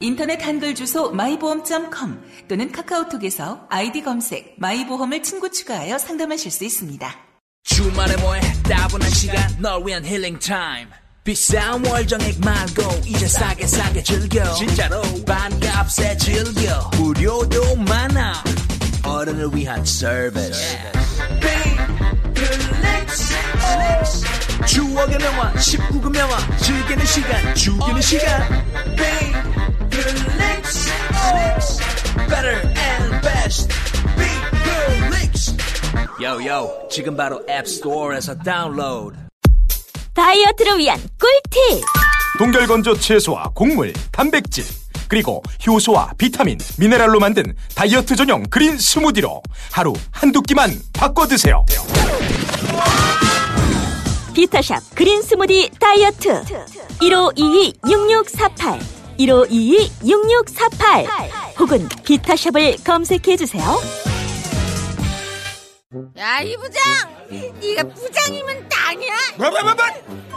인터넷 한글 주소 마이보험.com 또는 카카오톡에서 아이디 검색 마이보험을 친구 추가하여 상담하실 수 있습니다. 주말에 뭐해? 따분한 시간 널 위한 힐링 타임. 비싼 월정액 말고 이제 싸게 싸게 즐겨. 진짜로 반값에 즐겨. 무료도 많아. 어른을 위한 서비스 추억의 명화 19금 영화 즐기는 시간 죽이는 시간. Better and best. Big 요요 지금 바로 앱스토어에서 다운로드 다이어트를 위한 꿀팁. 동결건조 채소와 곡물, 단백질, 그리고 효소와 비타민, 미네랄로 만든 다이어트 전용 그린 스무디로 하루 한두 끼만 바꿔 드세요. 비타샵 그린 스무디 다이어트 1522-6648 1522-6648 혹은 비타샵을 검색해주세요 야, 이 부장! 네가 부장이면 땅이야? 뭐뭐뭐뭐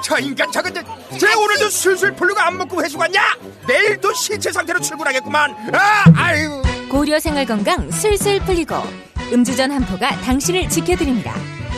저 인간 저건들 쟤 오늘도 술술 풀리고 안 먹고 회수 갔냐? 내일도 신체 상태로 출근하겠구만 아 아유 고려 생활 건강 술술 풀리고 음주전 한포가 당신을 지켜드립니다.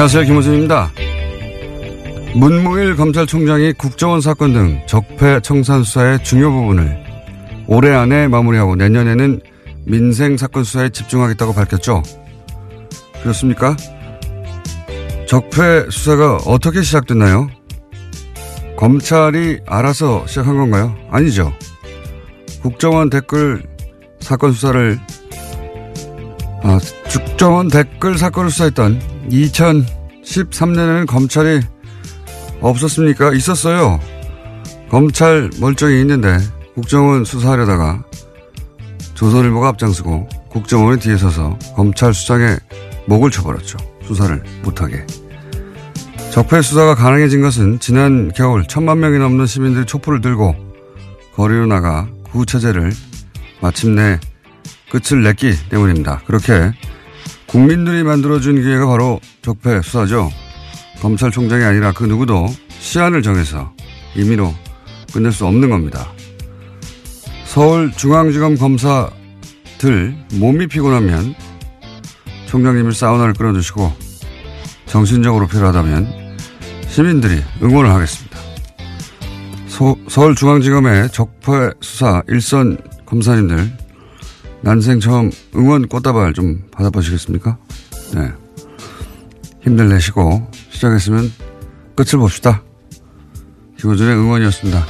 안녕하세요. 김호준입니다. 문무일 검찰총장이 국정원 사건 등 적폐 청산 수사의 중요 부분을 올해 안에 마무리하고 내년에는 민생 사건 수사에 집중하겠다고 밝혔죠. 그렇습니까? 적폐 수사가 어떻게 시작됐나요? 검찰이 알아서 시작한 건가요? 아니죠. 국정원 댓글 사건 수사를 아, 국정원 댓글 사건을 수사했던 2013년에는 검찰이 없었습니까? 있었어요. 검찰 멀쩡히 있는데 국정원 수사하려다가 조선일보가 앞장서고 국정원이 뒤에 서서 검찰 수장에 목을 쳐버렸죠. 수사를 못하게. 적폐 수사가 가능해진 것은 지난 겨울 천만 명이 넘는 시민들이 촛불을 들고 거리로 나가 구체제를 마침내 끝을 냈기 때문입니다. 그렇게 국민들이 만들어준 기회가 바로 적폐 수사죠. 검찰총장이 아니라 그 누구도 시한을 정해서 임의로 끝낼 수 없는 겁니다. 서울중앙지검 검사들 몸이 피곤하면 총장님을 사우나를 끌어주시고 정신적으로 필요하다면 시민들이 응원을 하겠습니다. 소, 서울중앙지검의 적폐 수사 일선 검사님들 난생 처음 응원 꽃다발 좀 받아보시겠습니까? 네. 힘들 내시고 시작했으면 끝을 봅시다. 김호준의 응원이었습니다.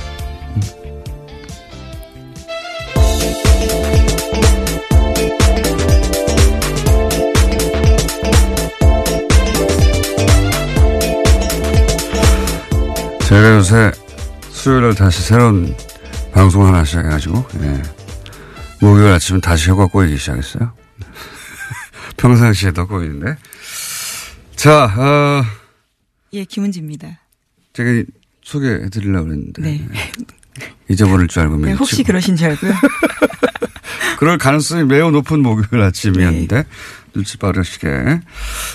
제가 요새 수요일날 다시 새로운 방송 하나 시작해가지고, 예. 목요일 아침에 다시 혀가 꼬이기 시작했어요. 평상시에도 꼬이는데. 자, 어, 예, 김은지입니다. 제가 소개해 드리려고 그랬는데. 네. 잊어버릴 줄 알고 네, 혹시. 그러신 줄 알고요. 그럴 가능성이 매우 높은 목요일 아침이었는데. 네. 눈치 빠르시게.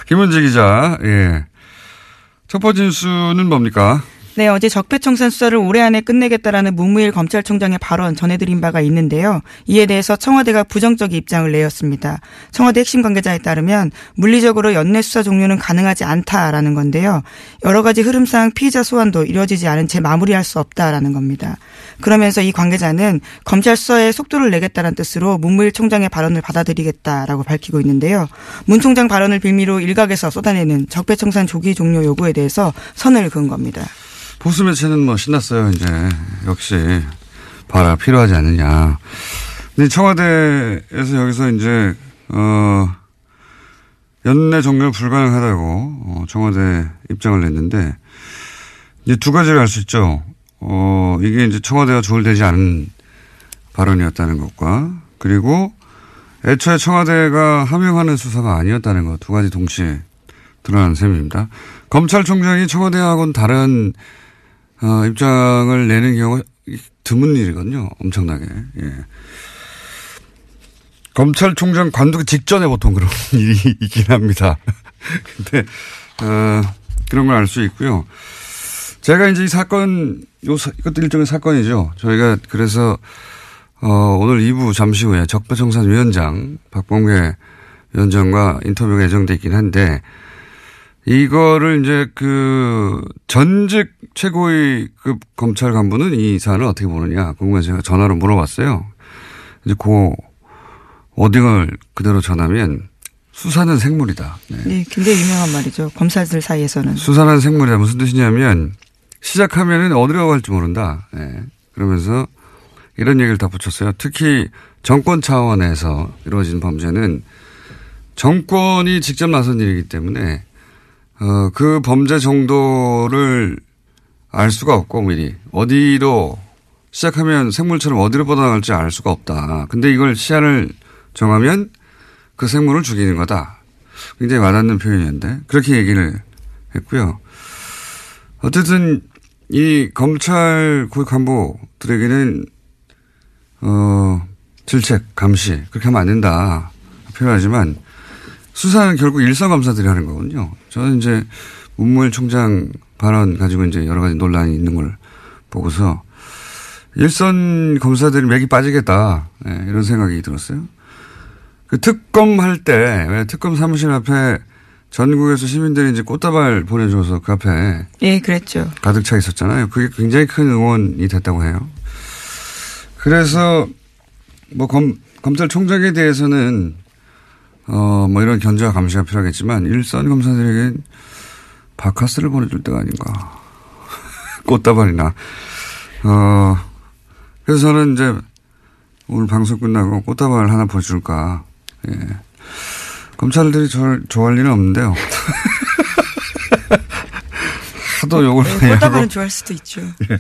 김은지 기자, 예. 첫 번째 뉴스는 뭡니까? 네, 어제 적폐청산 수사를 올해 안에 끝내겠다라는 문무일 검찰총장의 발언 전해드린 바가 있는데요. 이에 대해서 청와대가 부정적인 입장을 내었습니다. 청와대 핵심 관계자에 따르면 물리적으로 연내 수사 종료는 가능하지 않다라는 건데요. 여러 가지 흐름상 피의자 소환도 이루어지지 않은 채 마무리할 수 없다라는 겁니다. 그러면서 이 관계자는 검찰 수사에 속도를 내겠다는 뜻으로 문무일 총장의 발언을 받아들이겠다라고 밝히고 있는데요. 문 총장 발언을 빌미로 일각에서 쏟아내는 적폐청산 조기 종료 요구에 대해서 선을 그은 겁니다. 보수 매체는 뭐 신났어요, 이제. 역시. 봐라, 필요하지 않느냐. 근데 청와대에서 여기서 이제, 어, 연내 종료 불가능하다고, 어, 청와대 입장을 냈는데, 이제 두 가지를 알 수 있죠. 어, 이게 이제 청와대가 조율되지 않은 발언이었다는 것과, 그리고 애초에 청와대가 함용하는 수사가 아니었다는 것 두 가지 동시에 드러난 셈입니다. 검찰총장이 청와대하고는 다른 어, 입장을 내는 경우가 드문 일이거든요. 엄청나게. 예. 검찰총장 관두기 직전에 보통 그런 일이 있긴 합니다. 근데, 어, 그런 걸 알 수 있고요. 제가 이제 이 사건, 요, 사, 이것도 일종의 사건이죠. 저희가 그래서, 어, 오늘 2부 잠시 후에 적폐청산 위원장 박봉계 위원장과 인터뷰가 예정돼 있긴 한데, 이거를 이제 그 전직 최고위급 검찰 간부는 이 사안을 어떻게 보느냐 궁금해서 제가 전화로 물어봤어요. 이제 그 어딩을 그대로 전하면 수사는 생물이다. 네. 네, 굉장히 유명한 말이죠. 검사들 사이에서는. 수사는 생물이다. 무슨 뜻이냐면 시작하면은 어디로 갈지 모른다. 네. 그러면서 이런 얘기를 덧붙였어요. 특히 정권 차원에서 이루어진 범죄는 정권이 직접 나선 일이기 때문에 어, 그 범죄 정도를 알 수가 없고 미리 어디로 시작하면 생물처럼 어디로 뻗어나갈지 알 수가 없다. 근데 이걸 시야를 정하면 그 생물을 죽이는 거다. 굉장히 와닿는 표현이었는데 그렇게 얘기를 했고요. 어쨌든 이 검찰 고위 간부들에게는 어 질책 감시 그렇게 하면 안 된다 표현하지만 수사는 결국 일선 검사들이 하는 거거든요. 저는 이제 문무일 총장 발언 가지고 이제 여러 가지 논란이 있는 걸 보고서 일선 검사들이 맥이 빠지겠다. 네, 이런 생각이 들었어요. 그 특검 할 때, 왜 특검 사무실 앞에 전국에서 시민들이 이제 꽃다발 보내줘서 그 앞에. 예, 그랬죠. 가득 차 있었잖아요. 그게 굉장히 큰 응원이 됐다고 해요. 그래서 뭐 검, 검찰총장에 대해서는 어, 뭐 이런 견제와 감시가 필요하겠지만 일선 검사들에겐 바카스를 보내줄 때가 아닌가. 꽃다발이나. 어, 그래서 저는 이제 오늘 방송 끝나고 꽃다발 하나 보여줄까. 예. 검찰들이 저를 좋아할 일은 없는데요. 하도 욕을 네, 많이 꽃다발은 좋아할 수도 있죠. 예.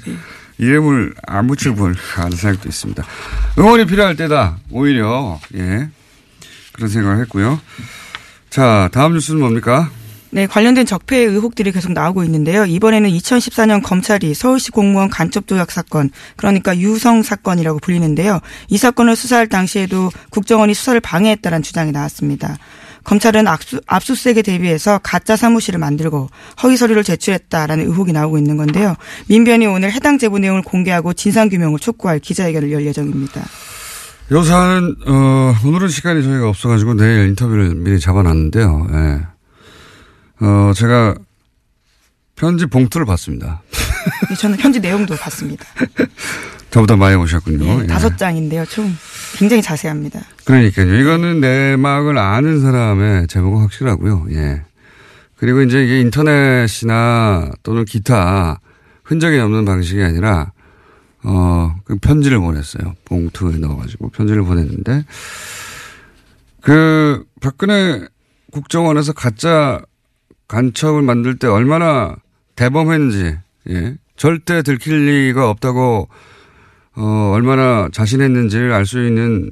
이름을 안 붙일 볼 하는 생각도 있습니다. 응원이 필요할 때다. 오히려, 예. 그런 생각을 했고요. 자, 다음 뉴스는 뭡니까? 네, 관련된 적폐 의혹들이 계속 나오고 있는데요. 이번에는 2014년 검찰이 서울시 공무원 간첩 조약 사건, 그러니까 유성 사건이라고 불리는데요. 이 사건을 수사할 당시에도 국정원이 수사를 방해했다는 주장이 나왔습니다. 검찰은 압수, 압수수색에 대비해서 가짜 사무실을 만들고 허위 서류를 제출했다라는 의혹이 나오고 있는 건데요. 민변이 오늘 해당 제보 내용을 공개하고 진상 규명을 촉구할 기자회견을 열 예정입니다. 요 사안은, 어, 오늘은 시간이 저희가 없어가지고 내일 인터뷰를 미리 잡아놨는데요. 예. 어, 제가 편지 봉투를 봤습니다. 네, 저는 편지 내용도 봤습니다. 저보다 많이 오셨군요. 예, 다섯 장인데요. 총 굉장히 자세합니다. 그러니까요. 이거는 내막을 아는 사람의 제목은 확실하고요. 예. 그리고 이제 이게 인터넷이나 또는 기타 흔적이 없는 방식이 아니라 어, 그 편지를 보냈어요. 봉투에 넣어가지고 편지를 보냈는데, 그, 박근혜 국정원에서 가짜 간첩을 만들 때 얼마나 대범했는지, 예. 절대 들킬 리가 없다고, 어, 얼마나 자신했는지를 알 수 있는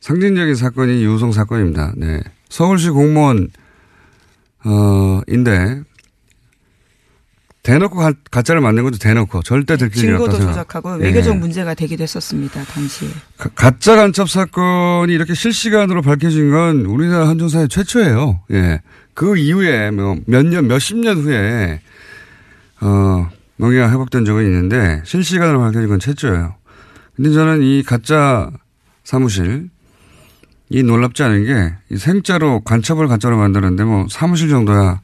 상징적인 사건이 유성 사건입니다. 네. 서울시 공무원, 어, 인데, 대놓고 가, 가짜를 만든 것도 대놓고 절대 들킬 일 없다 증거도 조작하고 외교적 예. 문제가 되기도 했었습니다. 당시에. 가, 짜 간첩 사건이 이렇게 실시간으로 밝혀진 건 우리나라 한정사회 최초예요. 예. 그 이후에 뭐 몇 년, 몇십 년 후에 어 명예가 회복된 적은 있는데 실시간으로 밝혀진 건 최초예요. 근데 저는 이 가짜 사무실 이 놀랍지 않은 게이 생자로 간첩을 가짜로 만드는데 뭐 사무실 정도야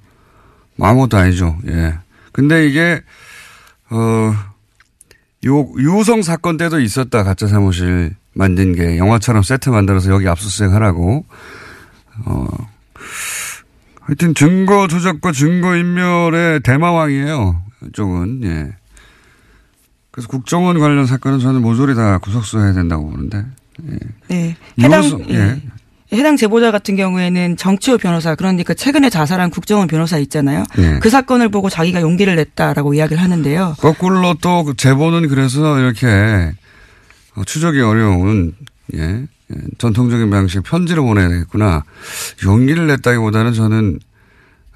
뭐 아무것도 아니죠. 예. 근데 이게 어 요, 유성 사건 때도 있었다. 가짜 사무실 만든 게 영화처럼 세트 만들어서 여기 압수수색 하라고. 어, 하여튼 증거 조작과 증거 인멸의 대마왕이에요. 이쪽은, 예. 그래서 국정원 관련 사건은 저는 모조리 다 구속수해야 된다고 보는데. 예. 네. 해당, 유성, 예. 예. 해당 제보자 같은 경우에는 정치호 변호사 그러니까 최근에 자살한 국정원 변호사 있잖아요. 예. 그 사건을 보고 자기가 용기를 냈다라고 이야기를 하는데요. 거꾸로 또그 제보는 그래서 이렇게 어, 추적이 어려운 예, 예, 전통적인 방식 편지로 보내야 되겠구나. 용기를 냈다기보다는 저는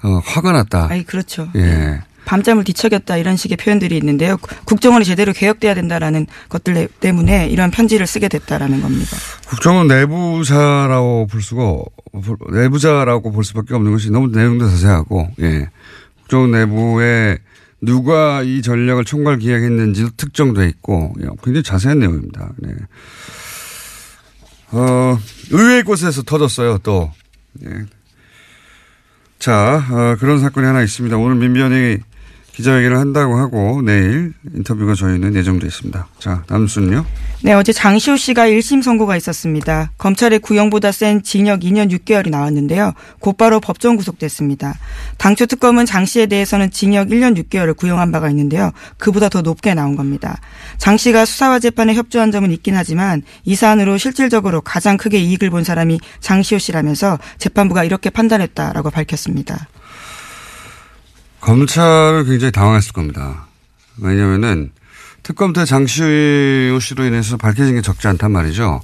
어, 화가 났다. 아이 그렇죠. 예. 밤잠을 뒤척였다 이런 식의 표현들이 있는데요. 국정원이 제대로 개혁돼야 된다라는 것들 때문에 이런 편지를 쓰게 됐다라는 겁니다. 국정원 내부자라고 볼 수가 볼- 내부자라고 볼 수밖에 없는 것이 너무 내용도 자세하고 예. 국정원 내부에 누가 이 전략을 총괄 기획했는지도 특정돼 있고 예, 굉장히 자세한 내용입니다. 네. 어, 의외의 곳에서 터졌어요 또. 예. 자 어, 그런 사건이 하나 있습니다. 오늘 민변이 기자회견을 한다고 하고 내일 인터뷰가 저희는 예정돼 있습니다. 자 남순요. 네, 어제 장시호 씨가 1심 선고가 있었습니다. 검찰의 구형보다 센 징역 2년 6개월이 나왔는데요. 곧바로 법정 구속됐습니다. 당초 특검은 장 씨에 대해서는 징역 1년 6개월을 구형한 바가 있는데요. 그보다 더 높게 나온 겁니다. 장 씨가 수사와 재판에 협조한 점은 있긴 하지만 이 사안으로 실질적으로 가장 크게 이익을 본 사람이 장시호 씨라면서 재판부가 이렇게 판단했다라고 밝혔습니다. 검찰은 굉장히 당황했을 겁니다. 왜냐면은 특검 때 장시호 씨로 인해서 밝혀진 게 적지 않단 말이죠.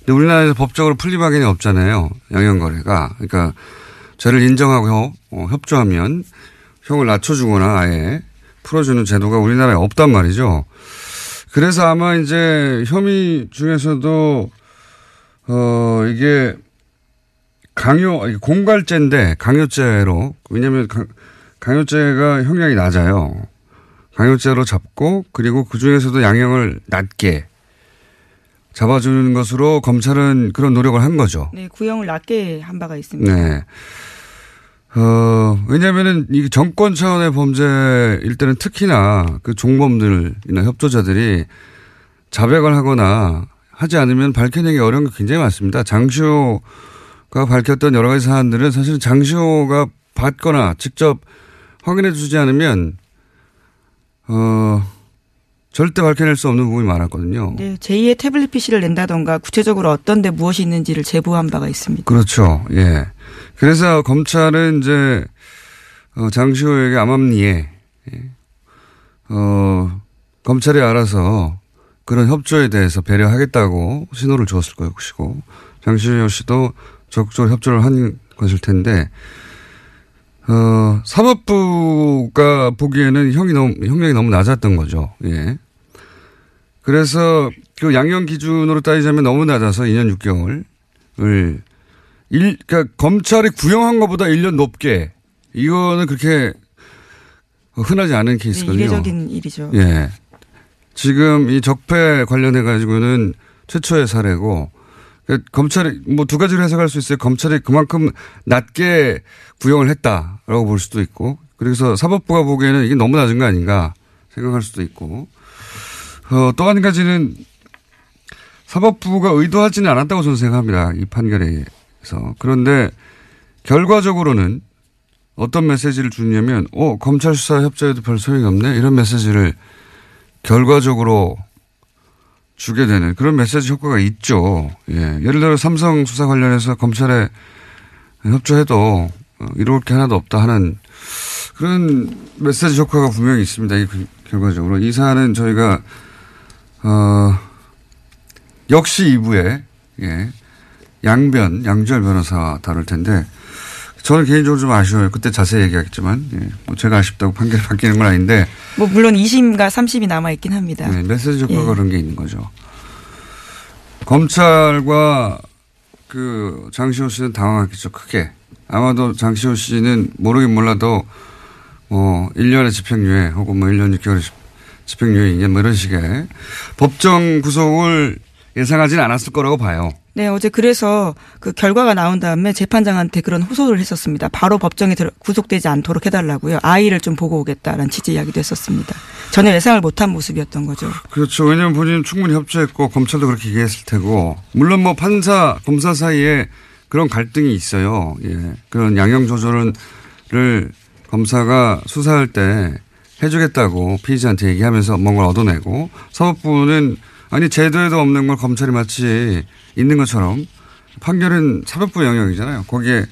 근데 우리나라에서 법적으로 풀리박인이 없잖아요. 양형거래가. 그러니까 죄를 인정하고 어, 협조하면 형을 낮춰주거나 아예 풀어주는 제도가 우리나라에 없단 말이죠. 그래서 아마 이제 혐의 중에서도 어 이게 강요 공갈죄인데 강요죄로 왜냐하면 강- 강요죄가 형량이 낮아요. 강요죄로 잡고 그리고 그 중에서도 양형을 낮게 잡아주는 것으로 검찰은 그런 노력을 한 거죠. 네, 구형을 낮게 한 바가 있습니다. 네. 어, 왜냐면은 이 정권 차원의 범죄일 때는 특히나 그 종범들이나 협조자들이 자백을 하거나 하지 않으면 밝혀내기 어려운 게 굉장히 많습니다. 장시호가 밝혔던 여러 가지 사안들은 사실 장시호가 받거나 직접 확인해 주지 않으면 어, 절대 밝혀낼 수 없는 부분이 많았거든요. 네, 제2의 태블릿 PC를 낸다던가 구체적으로 어떤 데 무엇이 있는지를 제보한 바가 있습니다. 그렇죠. 예. 그래서 검찰은 이제 어, 장시호에게 암암리에 예. 어, 검찰이 알아서 그런 협조에 대해서 배려하겠다고 신호를 주었을 것이고 장시호 씨도 적극적으로 협조를 한 것일 텐데 어, 사법부가 보기에는 형이 너무, 형량이 너무 낮았던 거죠. 예. 그래서 그 양형 기준으로 따지자면 너무 낮아서 2년 6개월을 일, 그러니까 검찰이 구형한 것보다 1년 높게 이거는 그렇게 흔하지 않은 네, 케이스거든요. 이례적인 일이죠. 예. 지금 이 적폐 관련해 가지고는 최초의 사례고 검찰이 뭐 두 가지로 해석할 수 있어요. 검찰이 그만큼 낮게 구형을 했다라고 볼 수도 있고 그래서 사법부가 보기에는 이게 너무 낮은 거 아닌가 생각할 수도 있고 어, 또 한 가지는 사법부가 의도하지는 않았다고 저는 생각합니다. 이 판결에서. 그런데 결과적으로는 어떤 메시지를 주냐면, 어, 검찰 수사 협조에도 별 소용이 없네? 이런 메시지를 결과적으로 주게 되는 그런 메시지 효과가 있죠. 예. 예를 들어 삼성 수사 관련해서 검찰에 협조해도 어, 이룰 게 하나도 없다 하는 그런 메시지 효과가 분명히 있습니다. 이 그- 결과적으로. 이 사안은 저희가, 어, 역시 2부에, 예, 양변, 양주열 변호사 다룰 텐데, 저는 개인적으로 좀 아쉬워요. 그때 자세히 얘기하겠지만, 예, 뭐 제가 아쉽다고 판결이 바뀌는 건 아닌데, 뭐 물론 2심과 3심이 남아 있긴 합니다. 네, 메시지 효과가 예. 그런 게 있는 거죠. 검찰과 그 장시호 씨는 당황했겠죠, 크게. 아마도 장시호 씨는 모르긴 몰라도 뭐 1년의 집행유예 혹은 뭐 1년 6개월의 집- 집행유예 뭐 이런 식의 법정 구속을 예상하지는 않았을 거라고 봐요. 네, 어제 그래서 그 결과가 나온 다음에 재판장한테 그런 호소를 했었습니다. 바로 법정에 구속되지 않도록 해달라고요. 아이를 좀 보고 오겠다라는 취지 이야기도 했었습니다. 전혀 예상을 못한 모습이었던 거죠. 그렇죠. 왜냐하면 본인은 충분히 협조했고 검찰도 그렇게 얘기했을 테고 물론 뭐 판사 검사 사이에 그런 갈등이 있어요. 예. 그런 양형 조절을 검사가 수사할 때 해주겠다고 피의자한테 얘기하면서 뭔가 얻어내고 사법부는 아니 제도에도 없는 걸 검찰이 마치 있는 것처럼 판결은 사법부 영역이잖아요. 거기에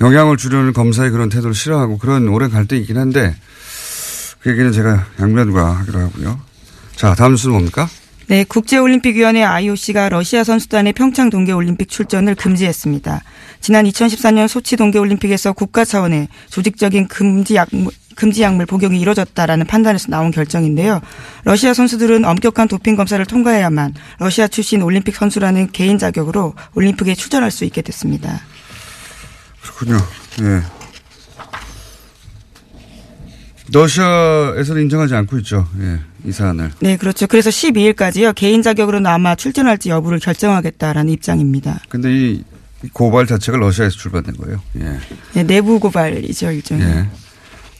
영향을 주려는 검사의 그런 태도를 싫어하고 그런 오랜 갈등이 있긴 한데 그 얘기는 제가 양면과 하기로 하고요. 자, 다음 뉴스는 뭡니까? 네, 국제올림픽위원회 IOC가 러시아 선수단의 평창 동계올림픽 출전을 금지했습니다. 지난 2014년 소치 동계올림픽에서 국가 차원의 조직적인 금지 약물, 금지 약물 복용이 이뤄졌다라는 판단에서 나온 결정인데요. 러시아 선수들은 엄격한 도핑 검사를 통과해야만 러시아 출신 올림픽 선수라는 개인 자격으로 올림픽에 출전할 수 있게 됐습니다. 그렇군요. 예. 러시아에서는 인정하지 않고 있죠. 예, 이 사안을. 네, 그렇죠. 그래서 12일까지요. 개인 자격으로는 아마 출전할지 여부를 결정하겠다라는 입장입니다. 근데 이 고발 자체가 러시아에서 출발된 거예요. 예. 네, 내부 고발이죠, 일종의. 예.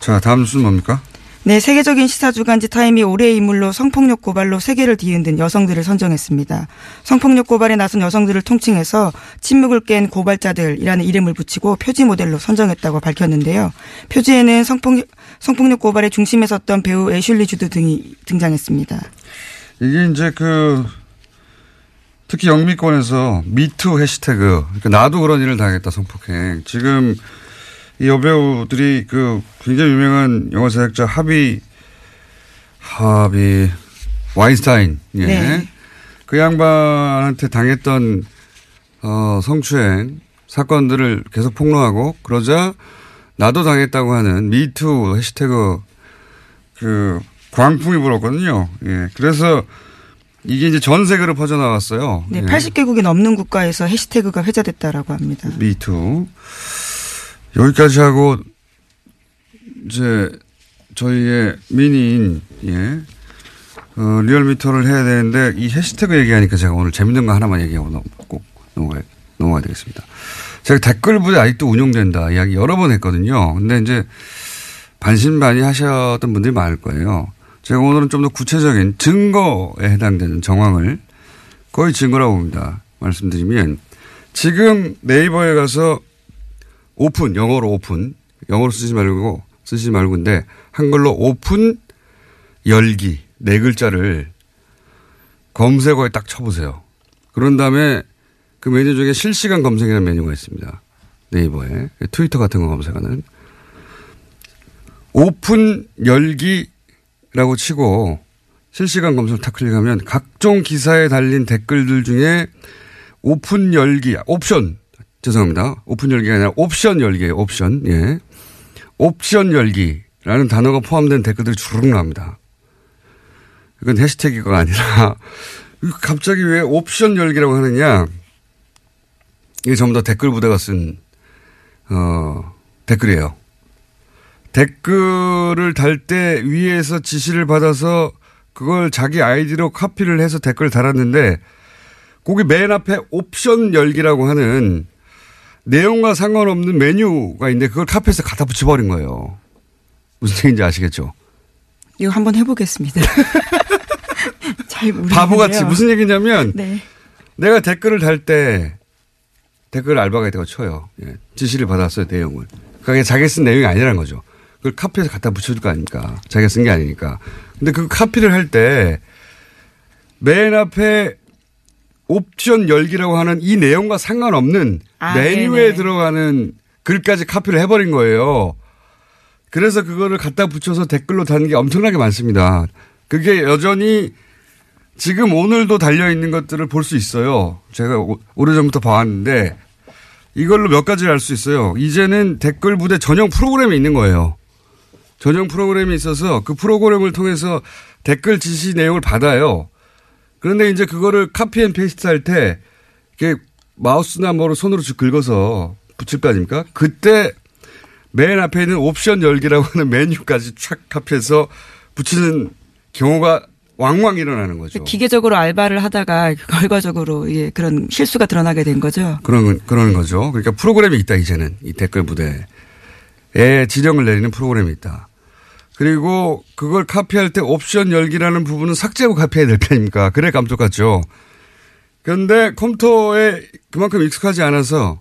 자, 다음 뉴스는 뭡니까? 네, 세계적인 시사 주간지 타임이 올해의 인물로 성폭력 고발로 세계를 뒤흔든 여성들을 선정했습니다. 성폭력 고발에 나선 여성들을 통칭해서 침묵을 깬 고발자들이라는 이름을 붙이고 표지 모델로 선정했다고 밝혔는데요. 표지에는 성폭력, 성폭력 고발의 중심에 섰던 배우 애슐리 주드 등이 등장했습니다. 이게 이제 그 특히 영미권에서 미투 해시태그 그러니까 나도 그런 일을 당했다 성폭행 지금 이 여배우들이 그 굉장히 유명한 영화 제작자 하비 하비 와인스타인 예. 네. 그 양반한테 당했던 어 성추행 사건들을 계속 폭로하고 그러자 나도 당했다고 하는 미투 해시태그 그 광풍이 불었거든요. 예. 그래서 이게 이제 전 세계로 퍼져나왔어요. 네, 예. 80개국이 넘는 국가에서 해시태그가 회자됐다라고 합니다. 미투. 여기까지 하고 이제 저희의 미니인 예. 어, 리얼미터를 해야 되는데 이 해시태그 얘기하니까 제가 오늘 재밌는 거 하나만 얘기하고 넘, 꼭 넘어가야, 넘어가야 되겠습니다. 제가 댓글 부대 아직도 운용된다 이야기 여러 번 했거든요. 근데 이제 반신반의 하셨던 분들이 많을 거예요. 제가 오늘은 좀 더 구체적인 증거에 해당되는 정황을 거의 증거라고 봅니다. 말씀드리면 지금 네이버에 가서 오픈 영어로 오픈 영어로 쓰지 말고 쓰지 말고인데 한글로 오픈 열기 네 글자를 검색어에 딱 쳐보세요. 그런 다음에 그 메뉴 중에 실시간 검색이라는 메뉴가 있습니다. 네이버에 트위터 같은 거 검색하는 오픈 열기라고 치고 실시간 검색을 탁 클릭하면 각종 기사에 달린 댓글들 중에 오픈 열기 옵션 죄송합니다. 오픈 열기가 아니라 옵션 열기예요. 옵션. 예. 옵션 열기라는 단어가 포함된 댓글들이 주르륵 나옵니다. 이건 해시태그가 아니라 갑자기 왜 옵션 열기라고 하느냐. 이게 전부 다 댓글 부대가 쓴, 어, 댓글이에요. 댓글을 달 때 위에서 지시를 받아서 그걸 자기 아이디로 카피를 해서 댓글을 달았는데 거기 맨 앞에 옵션 열기라고 하는 내용과 상관없는 메뉴가 있는데 그걸 카피해서 갖다 붙여버린 거예요. 무슨 얘기인지 아시겠죠? 이거 한번 해보겠습니다. 잘 모르겠는데요. 바보같이 무슨 얘기냐면 네. 내가 댓글을 달 때 댓글 알바가 있다고 쳐요. 예, 지시를 받았어요 내용을. 그게 자기 쓴 내용이 아니라는 거죠. 그걸 카피해서 갖다 붙여줄 거 아닙니까? 자기가 쓴 게 아니니까. 근데 그 카피를 할 때 맨 앞에 옵션 열기라고 하는 이 내용과 상관없는 아, 메뉴에 네네. 들어가는 글까지 카피를 해버린 거예요. 그래서 그거를 갖다 붙여서 댓글로 다는 게 엄청나게 많습니다. 그게 여전히 지금 오늘도 달려있는 것들을 볼 수 있어요. 제가 오- 오래전부터 봐왔는데 이걸로 몇 가지를 알 수 있어요. 이제는 댓글 부대 전용 프로그램이 있는 거예요. 전용 프로그램이 있어서 그 프로그램을 통해서 댓글 지시 내용을 받아요. 그런데 이제 그거를 copy and paste 할 때 이게 마우스나 뭐로 손으로 쭉 긁어서 붙일 거 아닙니까? 그때 맨 앞에 있는 옵션 열기라고 하는 메뉴까지 촥 합해서 붙이는 경우가 왕왕 일어나는 거죠. 기계적으로 알바를 하다가 결과적으로 예, 그런 실수가 드러나게 된 거죠. 그런 그런 거죠. 그러니까 프로그램이 있다 이제는 이 댓글 부대에 지령을 내리는 프로그램이 있다. 그리고 그걸 카피할 때 옵션 열기라는 부분은 삭제하고 카피해야 될 편입니까? 그래 감쪽 같죠. 그런데 컴퓨터에 그만큼 익숙하지 않아서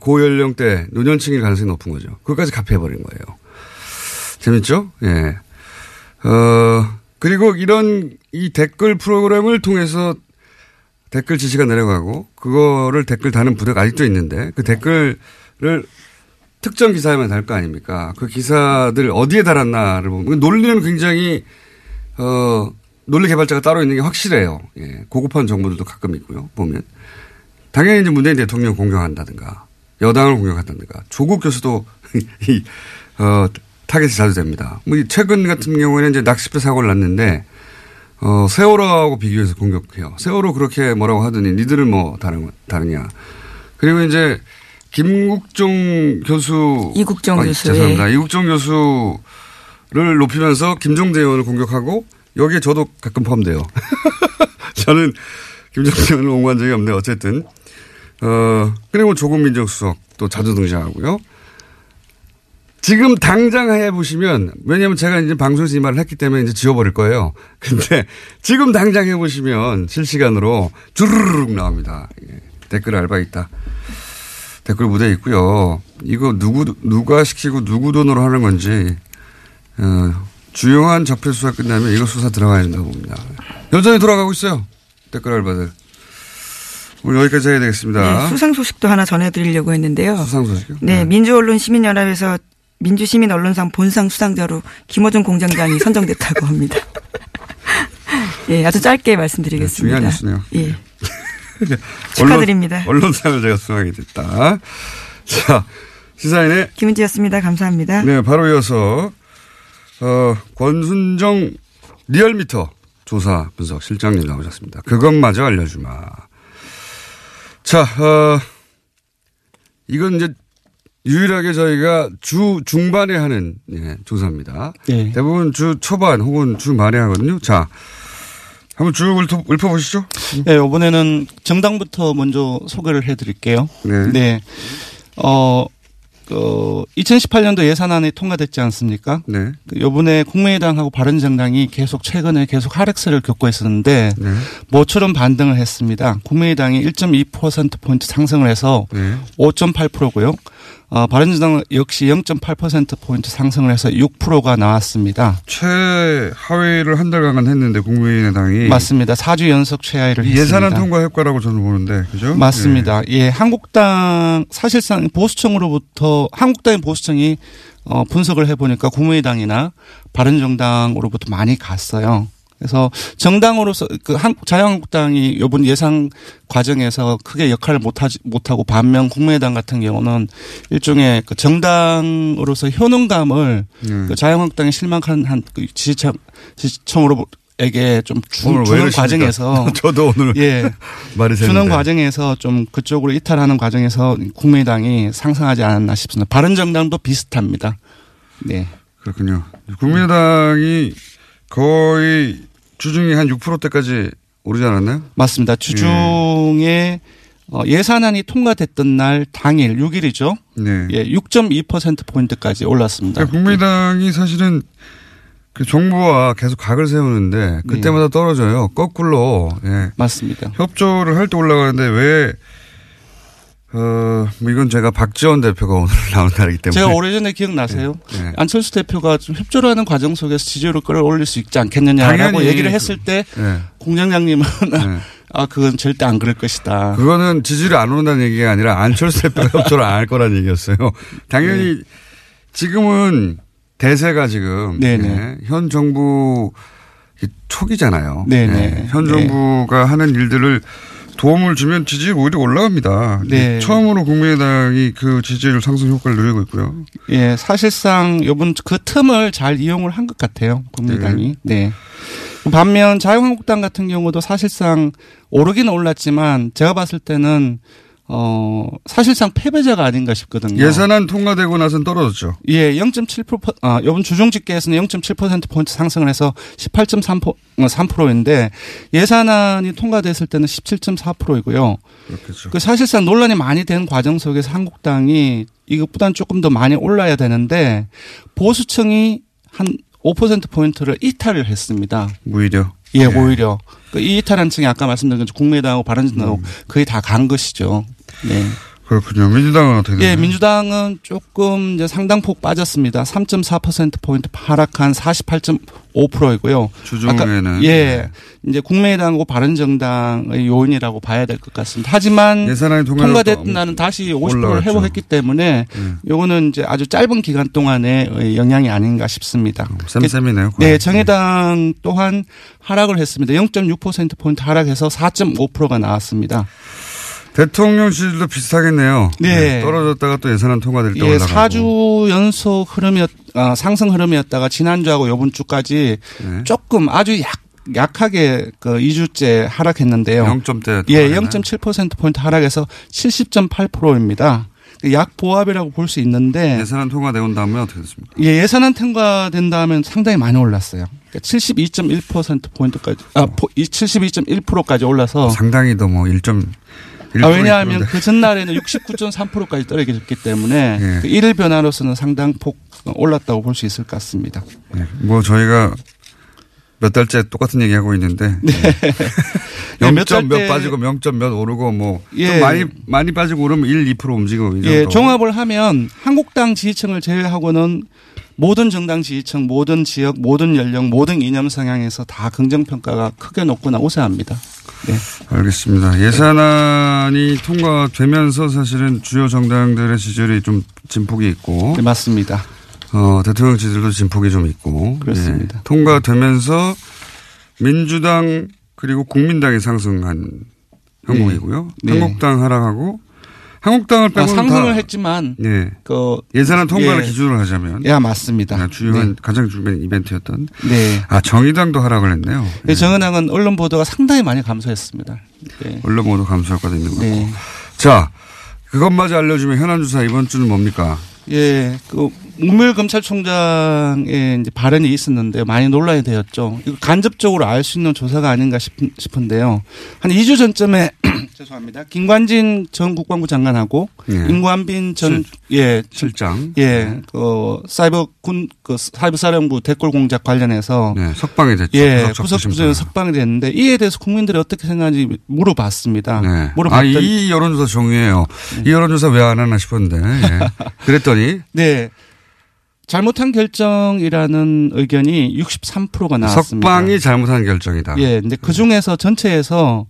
고연령대 노년층일 가능성이 높은 거죠. 그것까지 카피해버린 거예요. 재밌죠? 예. 어, 그리고 이런 이 댓글 프로그램을 통해서 댓글 지시가 내려가고 그거를 댓글 다는 부대가 아직도 있는데 그 댓글을 특정 기사에만 달 거 아닙니까? 그 기사들 어디에 달았나를 보면 그 논리는 굉장히 어 논리 개발자가 따로 있는 게 확실해요. 예. 고급한 정보들도 가끔 있고요. 보면 당연히 이제 문재인 대통령 공격한다든가 여당을 공격한다든가 조국 교수도 이, 어, 타겟이 자주 됩니다. 뭐 최근 같은 경우에는 이제 낚싯배 사고를 났는데 어, 세월호하고 비교해서 공격해요. 세월호 그렇게 뭐라고 하더니 니들은 뭐 다른 다르냐. 그리고 이제 김국종 교수 이국종 아, 교수, 죄송합니다. 예. 이국종 교수를 높이면서 김종대 의원을 공격하고 여기에 저도 가끔 포함돼요. 저는 김종대 의원을 옹호한 적이 없는데 어쨌든 어 그리고 조국 민정 수석 또 자주 등장하고요. 지금 당장 해보시면, 왜냐면 제가 이제 방송에서 이 말을 했기 때문에 이제 지워버릴 거예요. 근데 지금 당장 해보시면 실시간으로 주르륵 나옵니다. 예. 댓글 알바 있다. 댓글 무대 있고요. 이거 누구, 누가 시키고 누구 돈으로 하는 건지, 어, 주요한 적폐 수사 끝나면 이거 수사 들어가야 된다고 봅니다. 여전히 돌아가고 있어요. 댓글 알바들. 오늘 여기까지 해야 되겠습니다. 네, 수상 소식도 하나 전해드리려고 했는데요. 수상 소식이요? 네, 민주언론 시민연합에서 민주시민 언론상 본상 수상자로 김호중 공장장이 선정됐다고 합니다. 예, 아주 짧게 말씀드리겠습니다. 네, 중요한 뉴스네요. 예. 축하드립니다. 언론, 언론상을 제가 수상하게 됐다. 자, 시사인의 김은지였습니다. 감사합니다. 네, 바로 이어서 어, 권순정 리얼미터 조사 분석 실장님 나오셨습니다. 그것마저 알려주마. 자, 어, 이건 이제 유일하게 저희가 주 중반에 하는 예, 조사입니다. 네. 대부분 주 초반 혹은 주 말에 하거든요. 자, 한번 쭉 읊어, 읊어 보시죠. 네, 이번에는 정당부터 먼저 소개를 해드릴게요. 네. 네. 어, 그 2018년도 예산안이 통과됐지 않습니까? 네. 그 요번에 국민의당하고 바른정당이 계속 최근에 계속 하락세를 겪고 있었는데 네. 모처럼 반등을 했습니다. 국민의당이 1.2%포인트 상승을 해서 네. 5.8%고요. 어, 바른정당 역시 0.8%포인트 상승을 해서 6%가 나왔습니다. 최하위를 한 달간 했는데 국민의당이 맞습니다. 4주 연속 최하위를 했습니다. 예산안 통과 효과라고 저는 보는데 그죠? 맞습니다. 예, 한국당 사실상 보수청으로부터 한국당의 보수청이 어, 분석을 해보니까 국민의당이나 바른정당으로부터 많이 갔어요. 그래서 정당으로서 그 한, 자유한국당이 이번 예상 과정에서 크게 역할을 못하지 못하고 반면 국민의당 같은 경우는 일종의 그 정당으로서 효능감을 음. 그 자유한국당에 실망한 한 그 지지청 지지청으로 에게 좀 주, 이러십니까? 과정에서 저도 오늘 예 말이 주는. 과정에서 좀 그쪽으로 이탈하는 과정에서 국민의당이 상승하지 않았나 싶습니다. 바른정당도 비슷합니다. 네. 그렇군요. 국민의당이 거의 주중에 한 6%대까지 오르지 않았나요? 맞습니다. 주중에 어, 예산안이 통과됐던 날 당일 6일이죠. 네. 예, 6.2% 포인트까지 올랐습니다. 그러니까 국민의당이 사실은 그 정부와 계속 각을 세우는데 그때마다 떨어져요. 거꾸로. 예. 맞습니다. 협조를 할 때 올라가는데 왜 어, 뭐 이건 제가 박지원 대표가 오늘 나온 날이기 때문에. 제가 오래전에 기억나세요? 네. 안철수 대표가 좀 협조를 하는 과정 속에서 지지율을 끌어올릴 수 있지 않겠느냐라고 얘기를 그- 했을 때 네. 공장장님은 아 그건 절대 안 그럴 것이다. 그거는 지지율이 안 오른다는 얘기가 아니라 안철수 대표가 협조를 안 할 거라는 얘기였어요. 당연히 지금은 대세가 지금 네네. 예, 현 정부 초기잖아요. 네네. 예, 현 정부가 하는 일들을 도움을 주면 지지율 오히려 올라갑니다. 네. 처음으로 국민의당이 그 지지율 상승 효과를 누리고 있고요. 예, 사실상 이번 그 틈을 잘 이용을 한 것 같아요. 국민의당이. 네. 반면 자유한국당 같은 경우도 사실상 오르기는 올랐지만 제가 봤을 때는 어, 사실상 패배자가 아닌가 싶거든요. 예산안 통과되고 나선 떨어졌죠. 예, 0.7%, 아, 이번 주중 집계에서는 0.7%포인트 상승을 해서 18.3%인데 예산안이 통과됐을 때는 17.4%이고요. 그렇겠죠. 그 사실상 논란이 많이 된 과정 속에서 한국당이 이것보다는 조금 더 많이 올라야 되는데 보수층이 한 5%포인트를 이탈을 했습니다. 무히려. 예, 오히려. 그이 이탈한 층이 아까 말씀드린 국민의당하고 바른정당하고 음. 거의 다 간 것이죠. 네. 그렇군요. 민주당은 어떻게 되나요? 예, 민주당은 조금 이제 상당폭 빠졌습니다. 3.4%포인트 하락한 48.5%이고요. 주중에는. 네. 예. 이제 국민의당하고 바른정당의 요인이라고 봐야 될 것 같습니다. 하지만 예산안이 통과됐다는 다시 50%를 올라갔죠. 회복했기 때문에 음. 요거는 이제 아주 짧은 기간 동안의 영향이 아닌가 싶습니다. 쌤쌤이네요. 네, 정의당 또한 하락을 했습니다. 0.6%포인트 하락해서 4.5%가 나왔습니다. 대통령 지지도 비슷하겠네요. 네. 떨어졌다가 또 예산안 통과될 때 예, 올라가고. 4주 연속 흐름이었, 아, 상승 흐름이었다가 지난주하고 요번 주까지 네. 조금 아주 약, 약하게 그 2주째 하락했는데요. 0점대. 예, 0.7%포인트 하락해서 70.8%입니다. 약 보합이라고 볼 수 있는데. 예산안 통과되고 다음에 어떻게 됐습니까? 예, 예산안 통과된 다음엔 상당히 많이 올랐어요. 그러니까 72.1%포인트까지, 아, 72.1%까지 올라서. 상당히 더뭐 1점. 아, 왜냐하면 그 전날에는 69.3%까지 떨어졌기 때문에 예. 그 일일 변화로서는 상당폭 올랐다고 볼 수 있을 것 같습니다. 네. 뭐 저희가 몇 달째 똑같은 얘기 하고 있는데. 네, 0점 몇 몇, 빠지고 0점 몇 오르고 뭐. 예. 좀 많이, 많이 빠지고 오르면 1, 2% 움직이고. 이 정도. 예, 종합을 하면 한국당 지지층을 제외하고는 모든 정당 지지층, 모든 지역, 모든 연령, 모든 이념 성향에서 다 긍정 평가가 크게 높거나 우세합니다. 네. 알겠습니다. 예산안이 통과되면서 사실은 주요 정당들의 지지율이 좀 진폭이 있고. 네, 맞습니다. 어, 대통령 지지율도 진폭이 좀 있고. 그렇습니다. 예. 통과되면서 민주당 그리고 국민당이 상승한 형국이고요. 네. 한국당 하락하고 한국당을 아, 빼고는 상승을 다 했지만 예. 그 예산안 통과를 예. 기준으로 하자면 예, 맞습니다. 아, 주요한 가장 중요한 이벤트였던 네. 아 정의당도 하락을 했네요. 네. 정은항은 언론 보도가 상당히 많이 감소했습니다. 네. 언론 모두 감소 효과도 있는 거고. 네. 자 그것마저 알려주면 현안 조사 이번 주는 뭡니까? 예, 그 문무일 검찰총장의 이제 발언이 있었는데 많이 논란이 되었죠. 이거 간접적으로 알 수 있는 조사가 아닌가 싶, 싶은데요. 한 2주 전쯤에 죄송합니다. 김관진 전 국방부 장관하고 예. 임관빈 전 예, 실장 예, 그 사이버 군 그 사이버 사령부 댓글 공작 관련해서 네, 석방이 됐죠. 예, 구속 구속 적부심사. 부서에 석방이 됐는데 이에 대해서 국민들이 어떻게 생각하는지 물어봤습니다. 네. 아, 물어봤더니 이 여론조사 종이에요. 이 여론조사 왜 안 하나 싶었는데. 예. 그랬더니 네. 잘못한 결정이라는 의견이 63%가 나왔습니다. 석방이 잘못한 결정이다. 예. 근데 그 중에서 전체에서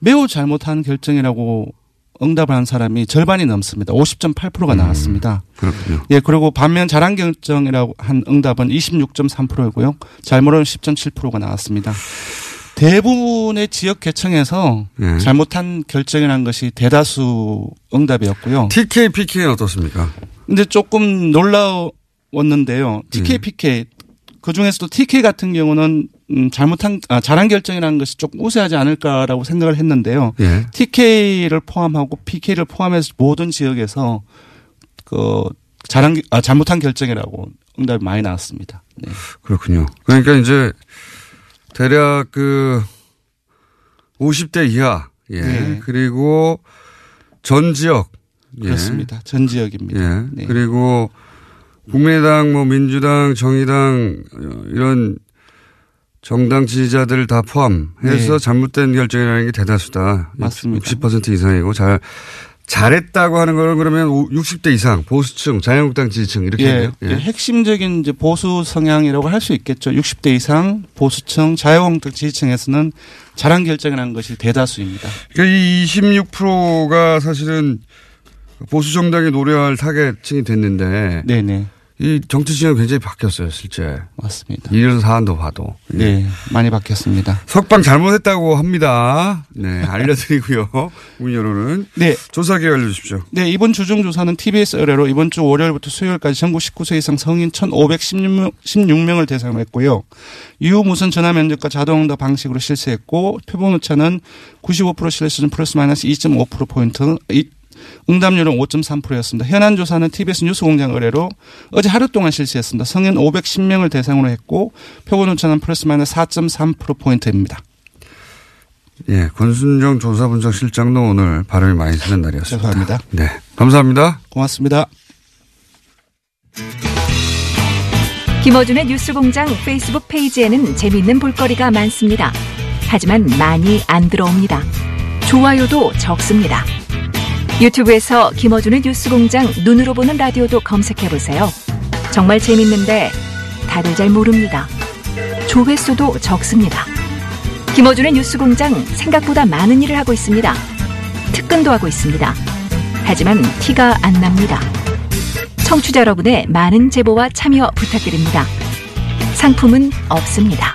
매우 잘못한 결정이라고 응답을 한 사람이 절반이 넘습니다. 50.8%가 나왔습니다. 그렇군요. 예, 그리고 반면 잘한 결정이라고 한 응답은 26.3%이고요. 잘못은 10.7%가 나왔습니다. 대부분의 지역 계층에서 예. 잘못한 결정이라는 것이 대다수 응답이었고요. TK, PK는 어떻습니까? 근데 조금 놀라 웠는데요. TK, 예. PK 그 중에서도 TK 같은 경우는 음, 잘못한 아, 잘한 결정이라는 것이 조금 우세하지 않을까라고 생각을 했는데요. 예. TK를 포함하고 PK를 포함해서 모든 지역에서 그 잘한 아, 잘못한 결정이라고 응답이 많이 나왔습니다. 네. 그렇군요. 그러니까 이제 대략 그 50대 이하. 예. 네. 그리고 전 지역. 예. 그렇습니다. 전 지역입니다. 예. 네. 그리고 국민의당, 뭐 민주당, 정의당 어, 이런 정당 지지자들을 다 포함해서 네. 잘못된 결정이라는 게 대다수다. 맞습니다. 60% 이상이고 잘 잘했다고 하는 거는 그러면 60대 이상 보수층, 자유한국당 지지층 이렇게 예, 해요. 예, 핵심적인 이제 보수 성향이라고 할 수 있겠죠. 60대 이상 보수층, 자유한국당 지지층에서는 잘한 결정이라는 것이 대다수입니다. 그러니까 이 26%가 사실은 보수 정당이 노려할 타겟층이 됐는데 네네. 이 정치 진영 굉장히 바뀌었어요, 실제. 맞습니다. 이런 사안도 봐도. 네, 많이 바뀌었습니다. 석방 잘못했다고 합니다. 네, 알려드리고요. 문 여론은. 네. 조사 기회 알려주십시오. 네, 이번 주중 조사는 TBS 의뢰로 이번 주 월요일부터 수요일까지 전국 19세 이상 성인 1,516명 을 대상으로 했고요. 유무선 전화 면접과 자동응답 방식으로 실시했고 표본 오차는 95% 신뢰 수준 플러스 마이너스 2.5%포인트, 응답률은 5.3%였습니다. 현안 조사는 TBS 뉴스공장 의뢰로 어제 하루 동안 실시했습니다. 성인 510명을 대상으로 했고 표본 오차는 플러스 마이너스 4.3%포인트입니다. 예, 권순정 조사분석실장도 오늘 발음이 많이 쓰는 날이었습니다. 죄송합니다. 네, 감사합니다. 고맙습니다. 김어준의 뉴스공장 페이스북 페이지에는 재미있는 볼거리가 많습니다. 하지만 많이 안 들어옵니다. 좋아요도 적습니다. 유튜브에서 김어준의 뉴스공장 눈으로 보는 라디오도 검색해보세요. 정말 재밌는데 다들 잘 모릅니다. 조회수도 적습니다. 김어준의 뉴스공장 생각보다 많은 일을 하고 있습니다. 특근도 하고 있습니다. 하지만 티가 안 납니다. 청취자 여러분의 많은 제보와 참여 부탁드립니다. 상품은 없습니다.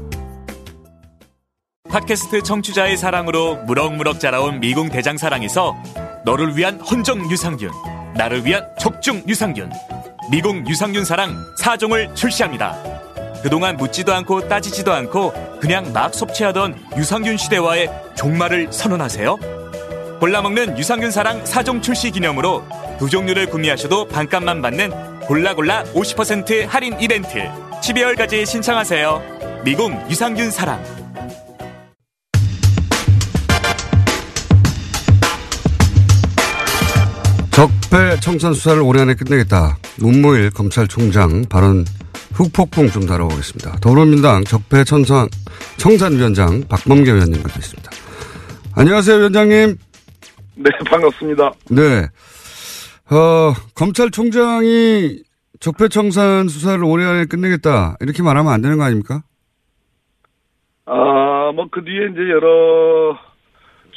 팟캐스트 청취자의 사랑으로 무럭무럭 자라온 미궁 대장사랑에서 너를 위한 헌정 유산균, 나를 위한 적중 유산균, 미궁 유산균 사랑 4종을 출시합니다. 그동안 묻지도 않고 따지지도 않고 그냥 막 섭취하던 유산균 시대와의 종말을 선언하세요. 골라먹는 유산균 사랑 4종 출시 기념으로 두 종류를 구매하셔도 반값만 받는 골라골라 50% 할인 이벤트 12월까지 신청하세요. 미궁 유산균 사랑 적폐 청산 수사를 올해 안에 끝내겠다. 문무일 검찰총장 발언 흑폭풍 좀 다뤄보겠습니다. 더불어민주당 적폐 청산, 청산위원장 박범계 위원님 모셨습니다. 안녕하세요, 위원장님. 네, 반갑습니다. 네. 어, 검찰총장이 적폐청산 수사를 올해 안에 끝내겠다. 이렇게 말하면 안 되는 거 아닙니까? 아, 뭐, 그 뒤에 이제 여러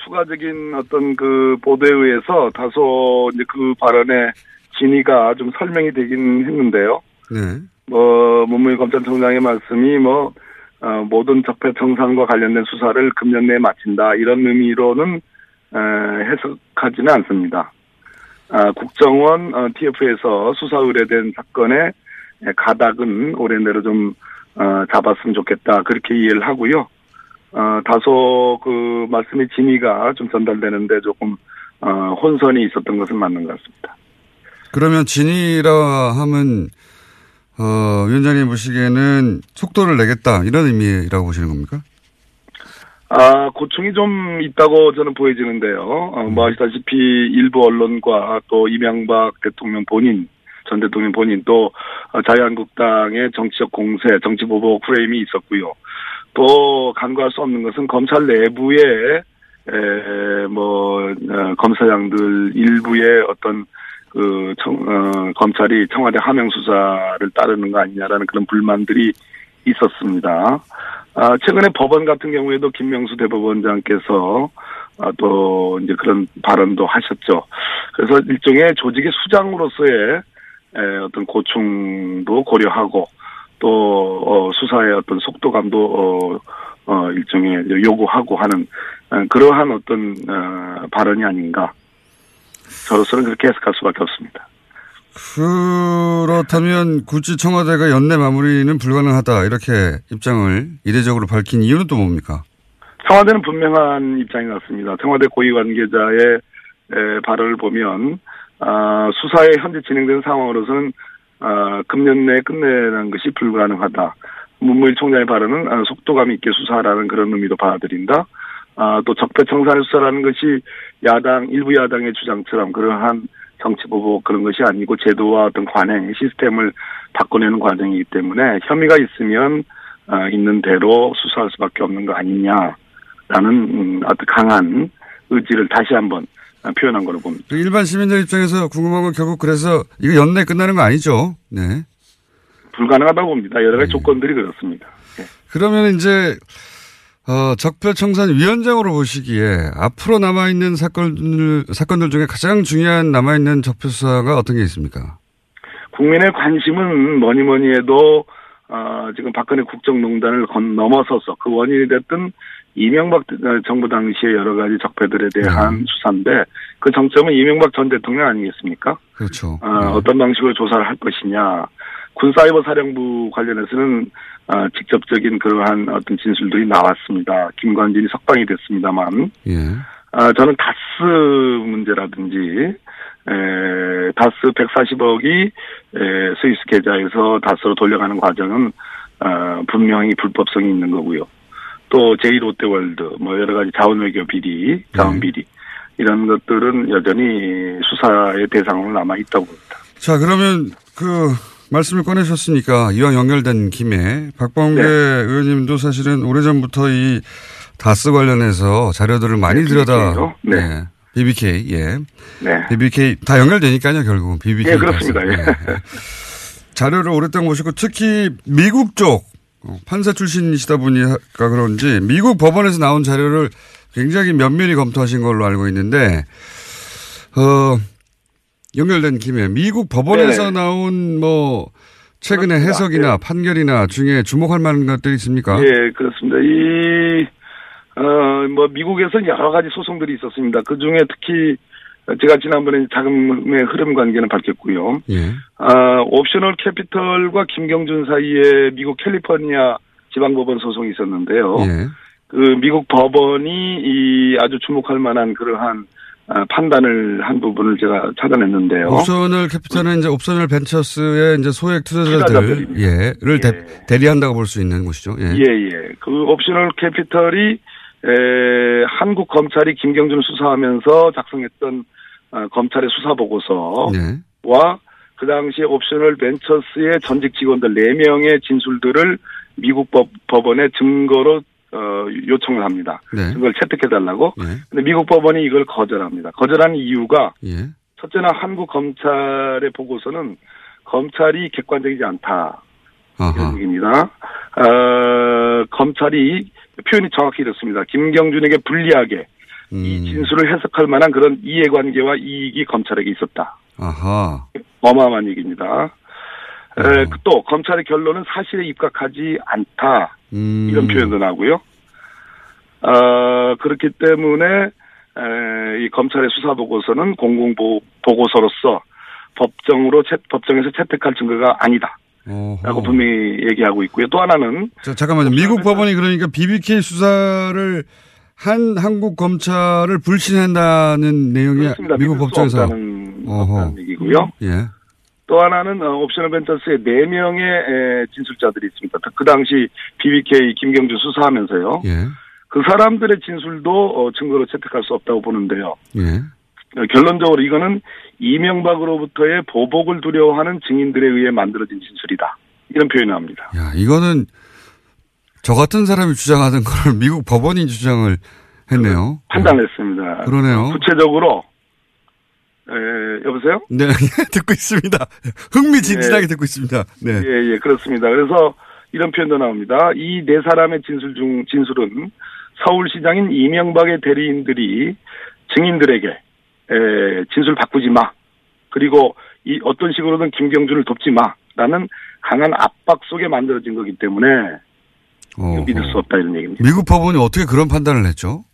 추가적인 어떤 그 보도에 의해서 다소 이제 그 발언의 진위가 좀 설명이 되긴 했는데요. 네. 뭐, 문무일 검찰총장의 말씀이 뭐, 어, 모든 적폐 청산과 관련된 수사를 금년 내에 마친다. 이런 의미로는, 에, 해석하지는 않습니다. 아, 국정원 어, TF에서 수사 의뢰된 사건의 가닥은 올해 내로 좀 어, 잡았으면 좋겠다 그렇게 이해를 하고요. 어, 다소 그 말씀의 진위가 좀 전달되는데 조금 어, 혼선이 있었던 것은 맞는 것 같습니다. 그러면 진위라 하면 어, 위원장님 보시기에는 속도를 내겠다 이런 의미라고 보시는 겁니까? 아, 고충이 좀 있다고 저는 보여지는데요. 어, 뭐 아시다시피 일부 언론과 또 이명박 대통령 본인, 전 대통령 본인 또 어, 자유한국당의 정치적 공세, 정치 보복 프레임이 있었고요. 또 간과할 수 없는 것은 검찰 내부에 에, 뭐 어, 검사장들 일부의 어떤 그 청, 어, 검찰이 청와대 하명 수사를 따르는 거 아니냐라는 그런 불만들이 있었습니다. 아, 최근에 법원 같은 경우에도 김명수 대법원장께서 아, 또 이제 그런 발언도 하셨죠. 그래서 일종의 조직의 수장으로서의 에, 어떤 고충도 고려하고 또 어, 수사의 어떤 속도감도 어, 어, 일종의 요구하고 하는 어, 그러한 어떤 어, 발언이 아닌가. 저로서는 그렇게 해석할 수밖에 없습니다. 그렇다면 굳이 청와대가 연내 마무리는 불가능하다 이렇게 입장을 이례적으로 밝힌 이유는 또 뭡니까? 청와대는 분명한 입장이 같습니다. 청와대 고위 관계자의 에, 발언을 보면 아, 수사에 현재 진행되는 상황으로서는 아, 금년 내에 끝내는 것이 불가능하다. 문무일 총장의 발언은 아, 속도감 있게 수사하라는 그런 의미도 받아들인다. 아, 또 적폐청산의 수사라는 것이 야당 일부 야당의 주장처럼 그러한 정치 보복 그런 것이 아니고 제도와 어떤 관행 시스템을 바꿔내는 과정이기 때문에 혐의가 있으면 아, 있는 대로 수사할 수밖에 없는 거 아니냐라는 음, 아주 강한 의지를 다시 한번 아, 표현한 거로 봅니다. 그 일반 시민들 입장에서 궁금한 건 결국 그래서 이거 연내 끝나는 거 아니죠? 네. 불가능하다고 봅니다. 여러 가지 조건들이 그렇습니다. 그러면 이제 어, 적폐청산 위원장으로 보시기에 앞으로 남아있는 사건들, 사건들 중에 가장 중요한 남아있는 적폐수사가 어떤 게 있습니까? 국민의 관심은 뭐니 뭐니 해도 어, 지금 박근혜 국정농단을 건 넘어서서 그 원인이 됐던 이명박 정부 당시의 여러 가지 적폐들에 대한 수사인데 그 정점은 이명박 전 대통령 아니겠습니까? 그렇죠. 어, 떤 방식으로 조사를 할 것이냐. 군사이버 사령부 관련해서는 어, 직접적인 그러한 어떤 진술들이 나왔습니다. 김관진이 석방이 됐습니다만, 예. 아, 저는 다스 문제라든지, 에, 다스 140억이 에, 스위스 계좌에서 다스로 돌려가는 과정은 어, 분명히 불법성이 있는 거고요. 또 제2롯데월드, 뭐 여러 가지 자원외교 비리, 자원 비리 이런 것들은 여전히 수사의 대상으로 남아 있다고 봅니다. 자, 그러면 그 말씀을 꺼내셨으니까 이왕 연결된 김에 박범계 네. 의원님도 사실은 오래전부터 이 다스 관련해서 자료들을 많이 네, 들여다 요? 네. BBK 예. 네. BBK 다 연결되니까요, 결국은 BBK. 예, 그렇습니다. 다스. 예. 자료를 오랫동안 보시고 특히 미국 쪽 어, 판사 출신이시다 보니까 그런지 미국 법원에서 나온 자료를 굉장히 면밀히 검토하신 걸로 알고 있는데 어 연결된 김에 미국 법원에서 네네. 나온 뭐 최근의 그렇습니다. 해석이나 판결이나 중에 주목할 만한 것들이 있습니까? 예, 그렇습니다. 이, 어, 뭐, 미국에서는 여러 가지 소송들이 있었습니다. 그 중에 특히, 제가 지난번에 자금의 흐름 관계는 밝혔고요. 예. 아, 옵셔널 캐피털과 김경준 사이에 미국 캘리포니아 지방법원 소송이 있었는데요. 예. 그 미국 법원이 이 아주 주목할 만한 그러한 아, 판단을 한 부분을 제가 찾아냈는데요. 옵셔널 캐피탈은 이제 옵셔널 벤처스의 이제 소액 투자자들. 예를 대, 대리한다고 볼 수 있는 곳이죠. 예. 예, 예. 그 옵셔널 캐피털이 에, 한국 검찰이 김경준을 수사하면서 작성했던 어, 검찰의 수사 보고서와 네. 그 당시에 옵셔널 벤처스의 전직 직원들 4명의 진술들을 미국 법, 법원에 증거로 어, 요청을 합니다. 네. 증거를 채택해달라고. 예. 근데 미국 법원이 이걸 거절합니다. 거절하는 이유가 예. 첫째는 한국 검찰의 보고서는 검찰이 객관적이지 않다. 이런 얘기입니다. 어, 검찰이 표현이 정확히 이렇습니다. 김경준에게 불리하게 음. 이 진술을 해석할 만한 그런 이해관계와 이익이 검찰에게 있었다. 아하. 어마어마한 얘기입니다. 어. 에, 또 검찰의 결론은 사실에 입각하지 않다. 음. 이런 표현도 나오고요. 어, 그렇기 때문에 에, 이 검찰의 수사 보고서는 공공 보고서로서 법정으로 채, 법정에서 채택할 증거가 아니다. 라고 분명히 얘기하고 있고요. 또 하나는 자, 잠깐만요. 미국 법원이 그러니까 BBK 수사를 한 한국 검찰을 불신한다는 내용이 그렇습니다. 미국 법정에서 없다는, 얘기고요. 예. 또 하나는 어, 옵셔널 벤처스의 네 명의 에, 진술자들이 있습니다. 그 당시 BBK 김경주 수사하면서요. 예. 그 사람들의 진술도 어, 증거로 채택할 수 없다고 보는데요. 예. 어, 결론적으로 이거는 이명박으로부터의 보복을 두려워하는 증인들에 의해 만들어진 진술이다. 이런 표현을 합니다. 야, 이거는 저 같은 사람이 주장하던 걸 미국 법원이 주장을 했네요. 판단했습니다. 그러네요. 구체적으로 에, 여보세요? 네, 듣고 있습니다. 흥미진진하게 예. 듣고 있습니다. 네. 예, 예, 그렇습니다. 그래서 이런 표현도 나옵니다. 이 네 사람의 진술 중, 진술은 서울시장인 이명박의 대리인들이 증인들에게, 에, 진술 바꾸지 마. 그리고 이 어떤 식으로든 김경준을 돕지 마. 라는 강한 압박 속에 만들어진 거기 때문에. 믿을 수 없다 이런 얘기입니다. 미국 법원이 어떻게 그런 판단을 했죠?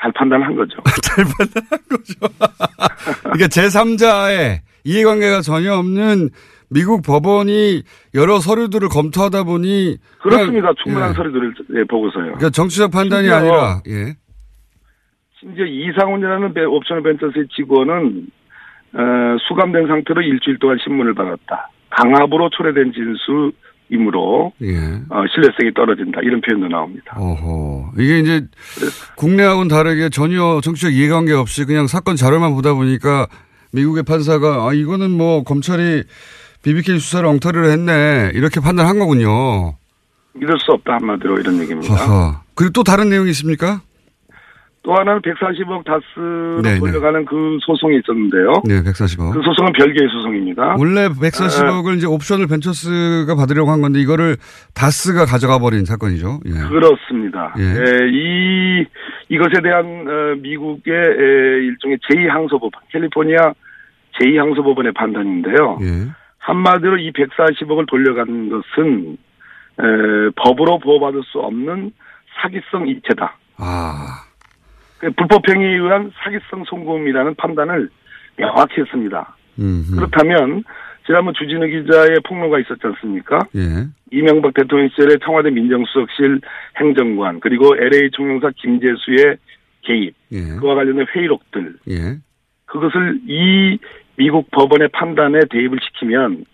잘 판단한 거죠. 잘 판단한 거죠. 그러니까 제3자의 이해관계가 전혀 없는 미국 법원이 여러 서류들을 검토하다 보니 그렇습니다. 그냥, 충분한 예. 서류들을 예, 보고서요. 그러니까 정치적 판단이 심지어 아니라 예. 심지어 이상훈이라는 배- 옵션 벤처스의 직원은 어, 수감된 상태로 일주일 동안 신문을 받았다. 강압으로 초래된 진술 이므로 예. 어, 신뢰성이 떨어진다. 이런 표현도 나옵니다. 어허. 이게 이제 국내하고는 다르게 전혀 정치적 이해관계 없이 그냥 사건 자료만 보다 보니까 미국의 판사가 아 이거는 뭐 검찰이 BBK 수사를 엉터리로 했네 이렇게 판단한 거군요. 믿을 수 없다 한마디로 이런 얘기입니다. 허허. 그리고 또 다른 내용이 있습니까? 또 하나는 140억 다스로 네, 네. 돌려가는 그 소송이 있었는데요. 네, 140억. 그 소송은 별개의 소송입니다. 원래 140억을 이제 옵션을 벤처스가 받으려고 한 건데 이거를 다스가 가져가 버린 사건이죠. 예. 그렇습니다. 예. 에, 이 이것에 대한 어, 미국의 에, 일종의 제2항소법원, 캘리포니아 제2항소법원의 판단인데요. 예. 한마디로 이 140억을 돌려간 것은 에, 법으로 보호받을 수 없는 사기성 이체다. 아. 그 불법행위에 의한 사기성 송금이라는 판단을 명확히 했습니다. 음. 그렇다면 지난번 주진우 기자의 폭로가 있었지 않습니까? 예. 이명박 대통령 시절에 청와대 민정수석실 행정관 그리고 LA 총영사 김재수의 개입 예. 그와 관련된 회의록들 예. 그것을 이 미국 법원의 판단에 대입을 시키면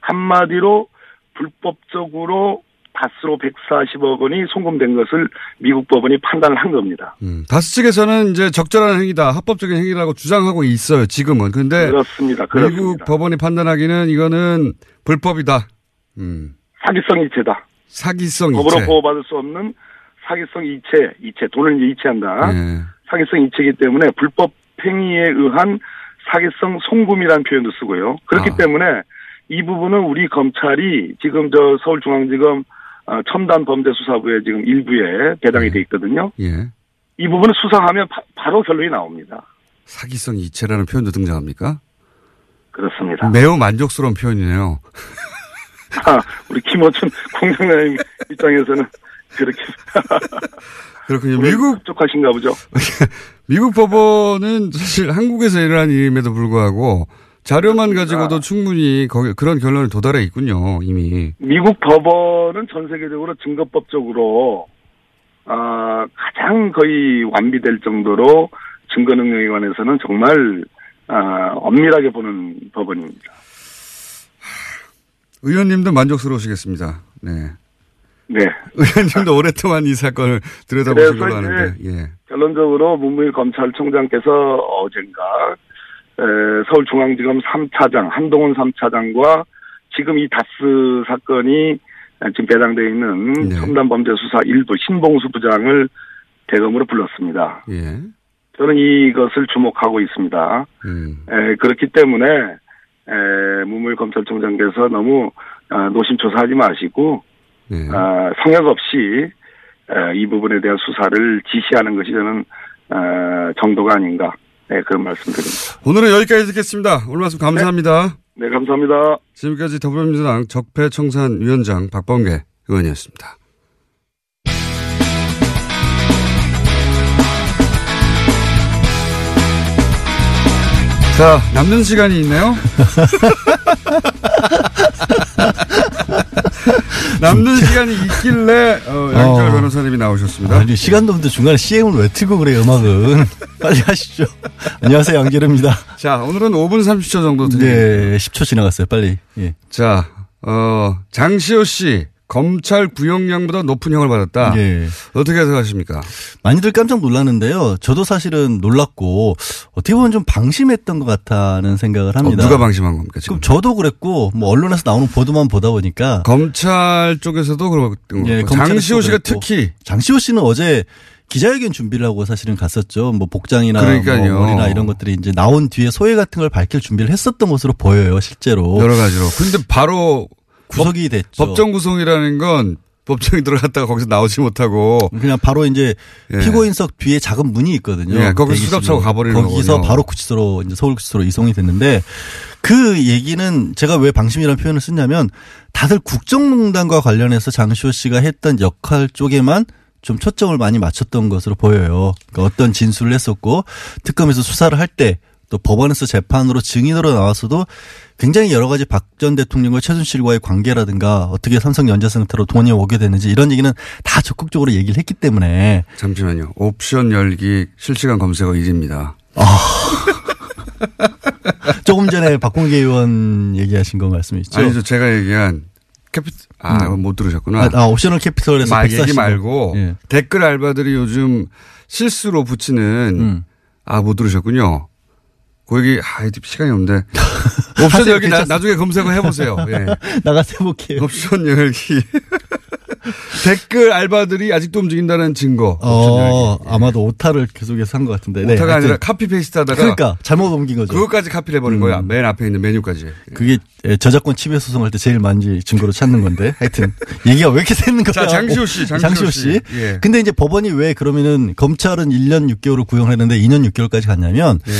한마디로 불법적으로 다스로 140억 원이 송금된 것을 미국 법원이 판단을 한 겁니다. 음. 다스 측에서는 이제 적절한 행위다, 합법적인 행위라고 주장하고 있어요. 지금은. 근데 그렇습니다. 네. 미국 그렇습니다. 법원이 판단하기는 이거는 불법이다. 음. 사기성 이체다. 사기성 법으로 이체. 보호받을 수 없는 사기성 이체, 이체 돈을 이제 이체한다. 예. 사기성 이체이기 때문에 불법 행위에 의한 사기성 송금이라는 표현도 쓰고요. 그렇기 아. 때문에 이 부분은 우리 검찰이 지금 저 서울중앙지검 어, 첨단 범죄 수사부에 지금 일부에 배당이 돼 있거든요. 예. 이 부분을 수사하면 바, 로 결론이 나옵니다. 사기성 이체라는 표현도 등장합니까? 그렇습니다. 매우 만족스러운 표현이네요. 아, 우리 김어준 공장장님 입장에서는 그렇게 그렇군요. 미국 족하신가 보죠. 미국 법원은 사실 한국에서 일어난 일임에도 불구하고 자료만 가지고도 충분히 거기 그런 결론에 도달해 있군요. 이미. 미국 법원은 전 세계적으로 증거법적으로 아, 가장 거의 완비될 정도로 증거 능력에 관해서는 정말 아, 엄밀하게 보는 법원입니다. 의원님도 만족스러우시겠습니다. 네. 네. 의원님도 오랫동안 이 사건을 들여다보신 걸로 아는데. 예. 결론적으로 문무일 검찰총장께서 어젠가 에, 서울중앙지검 3차장 한동훈 3차장과 지금 이 다스 사건이 지금 배당되어 있는 네. 첨단범죄수사 일부 신봉수 부장을 대검으로 불렀습니다. 예. 저는 이것을 주목하고 있습니다. 음. 에, 그렇기 때문에 에, 문무일 검찰총장께서 너무 아, 노심초사하지 마시고 네. 아, 성역 없이 에, 이 부분에 대한 수사를 지시하는 것이 저는 아, 정도가 아닌가 네, 그런 말씀드립니다. 오늘은 여기까지 듣겠습니다. 오늘 말씀 감사합니다. 네, 감사합니다. 지금까지 더불어민주당 적폐청산위원장 박범계 의원이었습니다. 자, 남는 시간이 있네요. 남는 시간이 있길래 어, 양철 어. 변호사님이 나오셨습니다. 아니, 시간도 없는데 중간에 CM을 왜 틀고 그래요, 음악은. 빨리 하시죠. 안녕하세요, 양재르입니다. 자, 오늘은 5분 30초 정도 드립니다. 네, 10초 지나갔어요, 빨리. 예. 자, 어, 장시호 씨, 검찰 구형량보다 높은 형을 받았다. 예. 어떻게 생각하십니까? 많이들 깜짝 놀랐는데요. 저도 사실은 놀랐고, 어떻게 보면 좀 방심했던 것 같다는 생각을 합니다. 어, 누가 방심한 겁니까, 지금? 그럼 저도 그랬고, 뭐, 언론에서 나오는 보도만 보다 보니까. 검찰 쪽에서도 그렇고, 예, 검찰에서도 장시호 씨가 그랬고. 특히. 장시호 씨는 어제 기자회견 준비를 하고 사실은 갔었죠. 뭐 복장이나 그러니까요. 뭐 머리나 이런 것들이 이제 나온 뒤에 소회 같은 걸 밝힐 준비를 했었던 것으로 보여요, 실제로. 여러 가지로. 근데 바로 구속이 됐죠. 법정 구속이라는 건 법정에 들어갔다가 거기서 나오지 못하고 그냥 바로 이제 예. 피고인석 뒤에 작은 문이 있거든요. 예, 거기. 수갑차고 가버리는 거기서 거군요. 바로 구치소로 이제 서울 구치소로 이송이 됐는데 그 얘기는 제가 왜 방심이라는 표현을 쓰냐면 다들 국정농단과 관련해서 장시호 씨가 했던 역할 쪽에만 좀 초점을 많이 맞췄던 것으로 보여요. 그러니까 어떤 진술을 했었고 특검에서 수사를 할 때 또 법원에서 재판으로 증인으로 나와서도 굉장히 여러 가지 박 전 대통령과 최순실과의 관계라든가 어떻게 삼성 연재센터로 돈이 오게 됐는지 이런 얘기는 다 적극적으로 얘기를 했기 때문에 잠시만요. 옵션 열기 실시간 검색어 1위입니다. 조금 전에 박공계 의원 얘기하신 거 말씀이시죠? 아니죠. 제가 얘기한 캐피 아, 음. 못 들으셨구나. 아, 아, 옵셔널 캐피털에서 말, 얘기 145. 말고 예. 댓글 알바들이 요즘 실수로 붙이는 음. 아, 못 들으셨군요. 그 얘기 아, 시간이 없는데. 옵션. 열기 나. 나중에 검색어 해보세요. 예. 나가서 해볼게요. 옵션 열기. 댓글 알바들이 아직도 움직인다는 증거. 어, 아마도 오타를 계속해서 한 것 같은데. 네, 오타가 아니라 하여튼 copy paste 하다가 그러니까 잘못 옮긴 거죠. 그것까지 카피를 해버린 거야. 맨 앞에 있는 메뉴까지. 그게 예, 저작권 침해 소송할 때 제일 많이 증거로 찾는 건데 하여튼 얘기가 왜 이렇게 새는 거야? 자, 장시호 씨, 장시호 씨. 예. 근데 이제 법원이 왜 그러면은 검찰은 1년 6개월을 구형했는데 2년 6개월까지 갔냐면 예.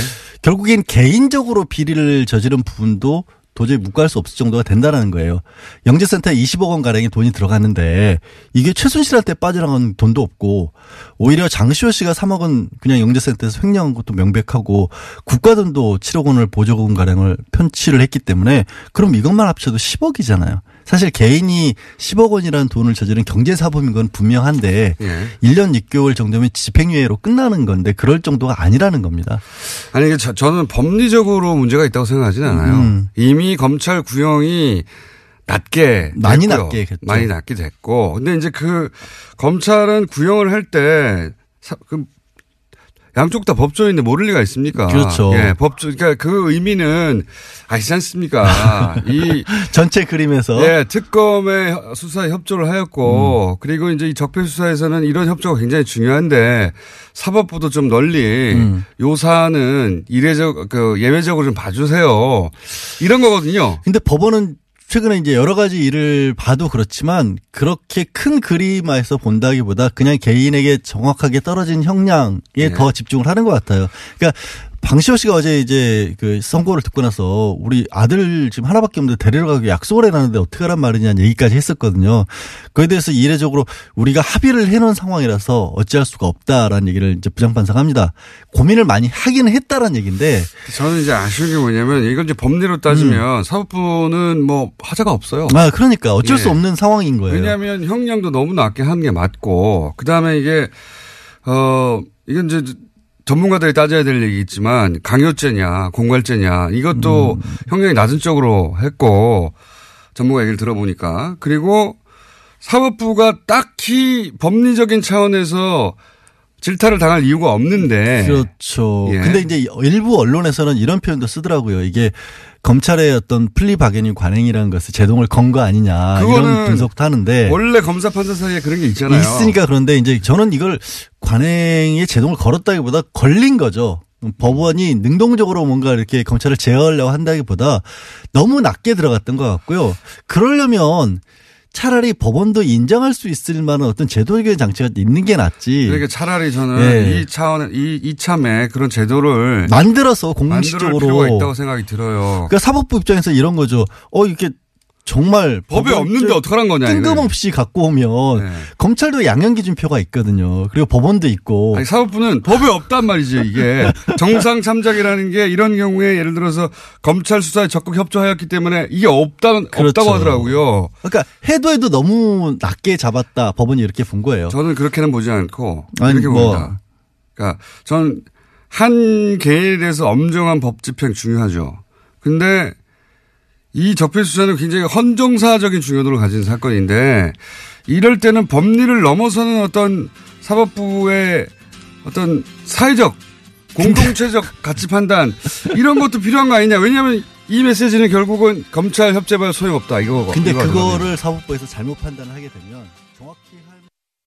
결국엔 개인적으로 비리를 저지른 부분도 도저히 묵과할 수 없을 정도가 된다라는 거예요. 영재센터에 20억 원 가량의 돈이 들어갔는데 이게 최순실한테 빠져나간 돈도 없고 오히려 장시호 씨가 3억 원 그냥 영재센터에서 횡령한 것도 명백하고 국가 돈도 7억 원을 보조금 가량을 편취를 했기 때문에 그럼 이것만 합쳐도 10억이잖아요. 사실 개인이 10억 원이라는 돈을 저지른 경제사범인 건 분명한데 예. 1년 6개월 정도면 집행유예로 끝나는 건데 그럴 정도가 아니라는 겁니다. 아니, 이게 저, 저는 법리적으로 문제가 있다고 생각하지는 않아요. 음. 이미 검찰 구형이 낮게 많이 됐고요. 낮게 됐죠. 많이 낮게 됐고. 근데 이제 그 검찰은 구형을 할때 그 양쪽 다 법조인데 모를 리가 있습니까? 그렇죠. 예, 법조 그러니까 그 의미는 아시지 않습니까? 이 전체 그림에서 예, 특검의 수사에 협조를 음. 하였고, 그리고 이제 이 적폐 수사에서는 이런 협조가 굉장히 중요한데, 사법부도 좀 널리, 음. 요 사안은 이례적, 그, 예외적으로 좀 봐주세요. 이런 거거든요. 근데 법원은 최근에 이제 여러 가지 일을 봐도 그렇지만 그렇게 큰 그림에서 본다기보다 그냥 개인에게 정확하게 떨어진 형량에 네. 더 집중을 하는 것 같아요. 그러니까 방시호 씨가 어제 이제 그 선고를 듣고 나서 우리 아들 지금 하나밖에 없는데 데리러 가기 약속을 해놨는데 어떻게 하란 말이냐는 얘기까지 했었거든요. 그에 대해서 이례적으로 우리가 합의를 해놓은 상황이라서 어찌할 수가 없다라는 얘기를 이제 부장판사가 합니다. 고민을 많이 하기는 했다라는 얘기인데 저는 이제 아쉬운 게 뭐냐면, 이걸 이제 법리로 따지면 사법부는 뭐 하자가 없어요. 아 그러니까 어쩔 수 예. 없는 상황인 거예요. 왜냐하면 형량도 너무 낮게 하는 게 맞고, 그 다음에 이게, 어, 이건 이제 전문가들이 따져야 될 얘기겠지만, 강요죄냐, 공갈죄냐, 이것도 음. 형량이 낮은 쪽으로 했고, 전문가 얘기를 들어보니까. 그리고 사법부가 딱히 법리적인 차원에서 질타를 당할 이유가 없는데. 그렇죠. 예. 근데 이제 일부 언론에서는 이런 표현도 쓰더라고요. 이게 검찰의 어떤 플리 바게닝 관행이라는 것을 제동을 건 거 아니냐 이런 분석도 하는데 원래 검사 판사 사이에 그런 게 있잖아요. 있으니까 그런데 이제 저는 이걸 관행에 제동을 걸었다기보다 걸린 거죠. 법원이 능동적으로 뭔가 이렇게 검찰을 제어하려고 한다기보다 너무 낮게 들어갔던 것 같고요. 그러려면 차라리 법원도 인정할 수 있을 만한 어떤 제도적인 장치가 있는 게 낫지. 그러니까 차라리 저는 예. 이 차원, 이, 이참에 그런 제도를 만들어서 만들 공식적으로 필요가 있다고 생각이 들어요. 그러니까 사법부 입장에서 이런 거죠. 어 이렇게 정말 법에 법원 없는데 어떡하란 거냐. 뜬금없이 갖고 오면 네. 검찰도 양형 기준표가 있거든요. 그리고 법원도 있고. 아니, 사법부는 법에 없단 말이죠, 이게. 정상 참작이라는 게 이런 경우에 예를 들어서 검찰 수사에 적극 협조하였기 때문에 이게 없다, 그렇죠. 없다고 하더라고요. 그러니까 해도 해도 너무 낮게 잡았다. 법원이 이렇게 본 거예요. 저는 그렇게는 보지 않고 아니, 이렇게 뭐. 봅니다. 그러니까 전한 개인에 대해서 엄정한 법 집행 중요하죠. 근데 이 적폐 수사는 굉장히 헌정사적인 중요도를 가진 사건인데 이럴 때는 법리를 넘어서는 어떤 사법부의 어떤 사회적 공동체적 가치 판단 이런 것도 필요한 거 아니냐. 왜냐하면 이 메시지는 결국은 검찰 협재발 소용없다 이거고. 근데. 그거를 사법부에서 잘못 판단을 하게 되면